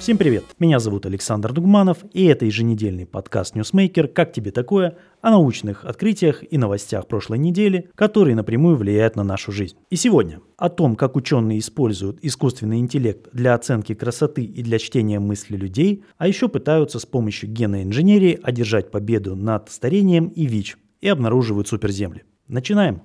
Всем привет! Меня зовут Александр Дугманов, и это еженедельный подкаст Newsmaker «Как тебе такое?» о научных открытиях и новостях прошлой недели, которые напрямую влияют на нашу жизнь. И сегодня о том, как ученые используют искусственный интеллект для оценки красоты и для чтения мыслей людей, а еще пытаются с помощью генной инженерии одержать победу над старением и ВИЧ и обнаруживают суперземли. Начинаем!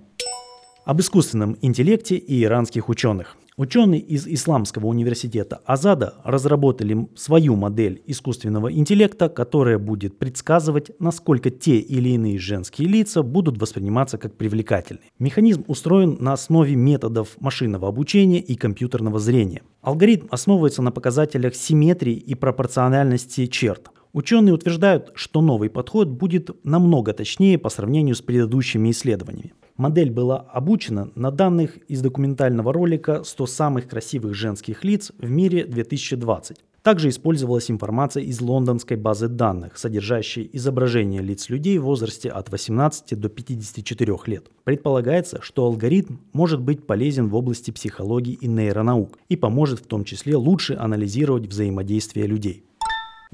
Об искусственном интеллекте и иранских ученых – Ученые из Исламского университета Азада разработали свою модель искусственного интеллекта, которая будет предсказывать, насколько те или иные женские лица будут восприниматься как привлекательные. Механизм устроен на основе методов машинного обучения и компьютерного зрения. Алгоритм основывается на показателях симметрии и пропорциональности черт. Ученые утверждают, что новый подход будет намного точнее по сравнению с предыдущими исследованиями. Модель была обучена на данных из документального ролика «100 самых красивых женских лиц в мире 2020». Также использовалась информация из лондонской базы данных, содержащей изображения лиц людей в возрасте от 18 до 54 лет. Предполагается, что алгоритм может быть полезен в области психологии и нейронаук и поможет в том числе лучше анализировать взаимодействие людей.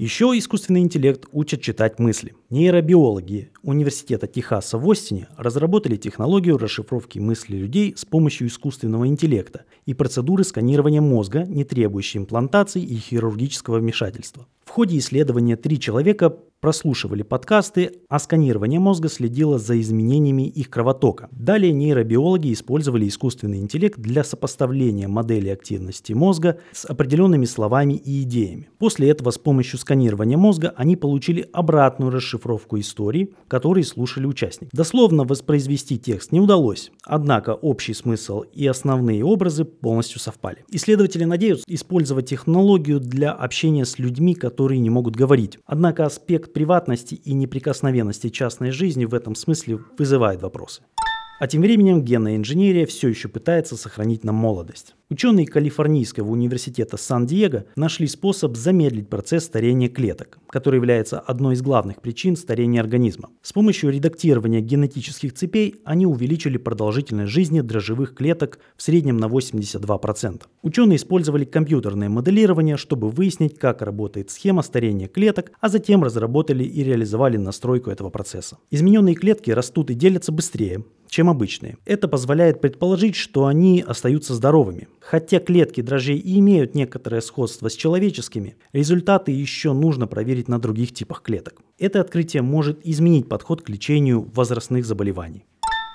Еще искусственный интеллект учат читать мысли. Нейробиологи Университета Техаса в Остине разработали технологию расшифровки мыслей людей с помощью искусственного интеллекта и процедуры сканирования мозга, не требующей имплантаций и хирургического вмешательства. В ходе исследования три человека прослушивали подкасты, а сканирование мозга следило за изменениями их кровотока. Далее нейробиологи использовали искусственный интеллект для сопоставления модели активности мозга с определенными словами и идеями. После этого с помощью сканирования мозга они получили обратную расшифровку истории, которые слушали участники. Дословно воспроизвести текст не удалось, однако общий смысл и основные образы полностью совпали. Исследователи надеются использовать технологию для общения с людьми, которые не могут говорить. Однако аспект приватности и неприкосновенности частной жизни в этом смысле вызывает вопросы. А тем временем генная инженерия все еще пытается сохранить нам молодость. Ученые Калифорнийского университета Сан-Диего нашли способ замедлить процесс старения клеток, который является одной из главных причин старения организма. С помощью редактирования генетических цепей они увеличили продолжительность жизни дрожжевых клеток в среднем на 82%. Ученые использовали компьютерное моделирование, чтобы выяснить, как работает схема старения клеток, а затем разработали и реализовали настройку этого процесса. Измененные клетки растут и делятся быстрее, чем обычные. Это позволяет предположить, что они остаются здоровыми. Хотя клетки дрожжей и имеют некоторое сходство с человеческими, результаты еще нужно проверить на других типах клеток. Это открытие может изменить подход к лечению возрастных заболеваний.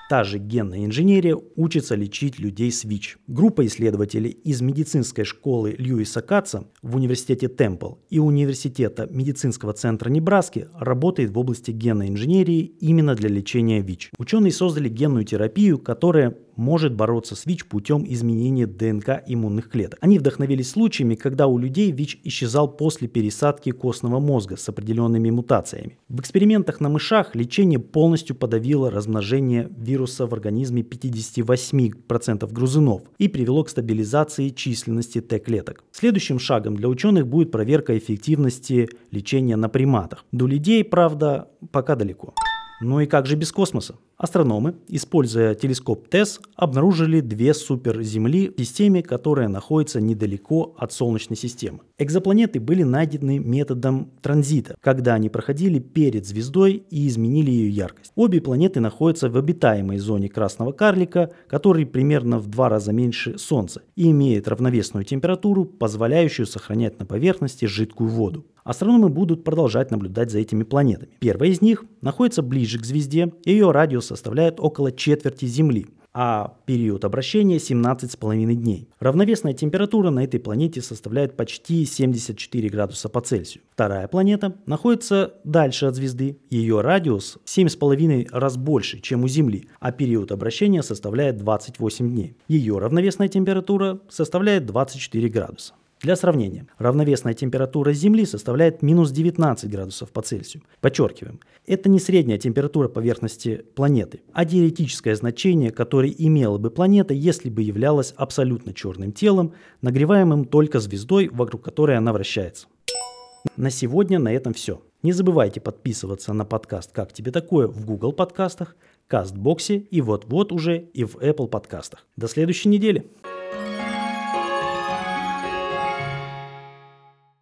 Та же генная инженерия учится лечить людей с ВИЧ. Группа исследователей из медицинской школы Льюиса Катца в университете Темпл и университета медицинского центра Небраски работает в области генной инженерии именно для лечения ВИЧ. Ученые создали генную терапию, которая может бороться с ВИЧ путем изменения ДНК иммунных клеток. Они вдохновились случаями, когда у людей ВИЧ исчезал после пересадки костного мозга с определенными мутациями. В экспериментах на мышах лечение полностью подавило размножение вируса в организме 58% грузунов и привело к стабилизации численности Т-клеток. Следующим шагом для ученых будет проверка эффективности лечения на приматах. До людей, правда, пока далеко. Ну и как же без космоса? Астрономы, используя телескоп ТЕСС, обнаружили две суперземли в системе, которая находится недалеко от Солнечной системы. Экзопланеты были найдены методом транзита, когда они проходили перед звездой и изменили ее яркость. Обе планеты находятся в обитаемой зоне красного карлика, который примерно в два раза меньше Солнца и имеет равновесную температуру, позволяющую сохранять на поверхности жидкую воду. Астрономы будут продолжать наблюдать за этими планетами. Первая из них находится ближе к звезде, ее радиус составляет около четверти Земли, а период обращения 17,5 дней. Равновесная температура на этой планете составляет почти 74 градуса по Цельсию. Вторая планета находится дальше от звезды. Ее радиус в 7,5 раз больше, чем у Земли, а период обращения составляет 28 дней. Ее равновесная температура составляет 24 градуса. Для сравнения, равновесная температура Земли составляет минус 19 градусов по Цельсию. Подчеркиваем, это не средняя температура поверхности планеты, а теоретическое значение, которое имела бы планета, если бы являлась абсолютно черным телом, нагреваемым только звездой, вокруг которой она вращается. На сегодня на этом все. Не забывайте подписываться на подкаст «Как тебе такое» в Google подкастах, Кастбоксе и вот-вот уже и в Apple подкастах. До следующей недели.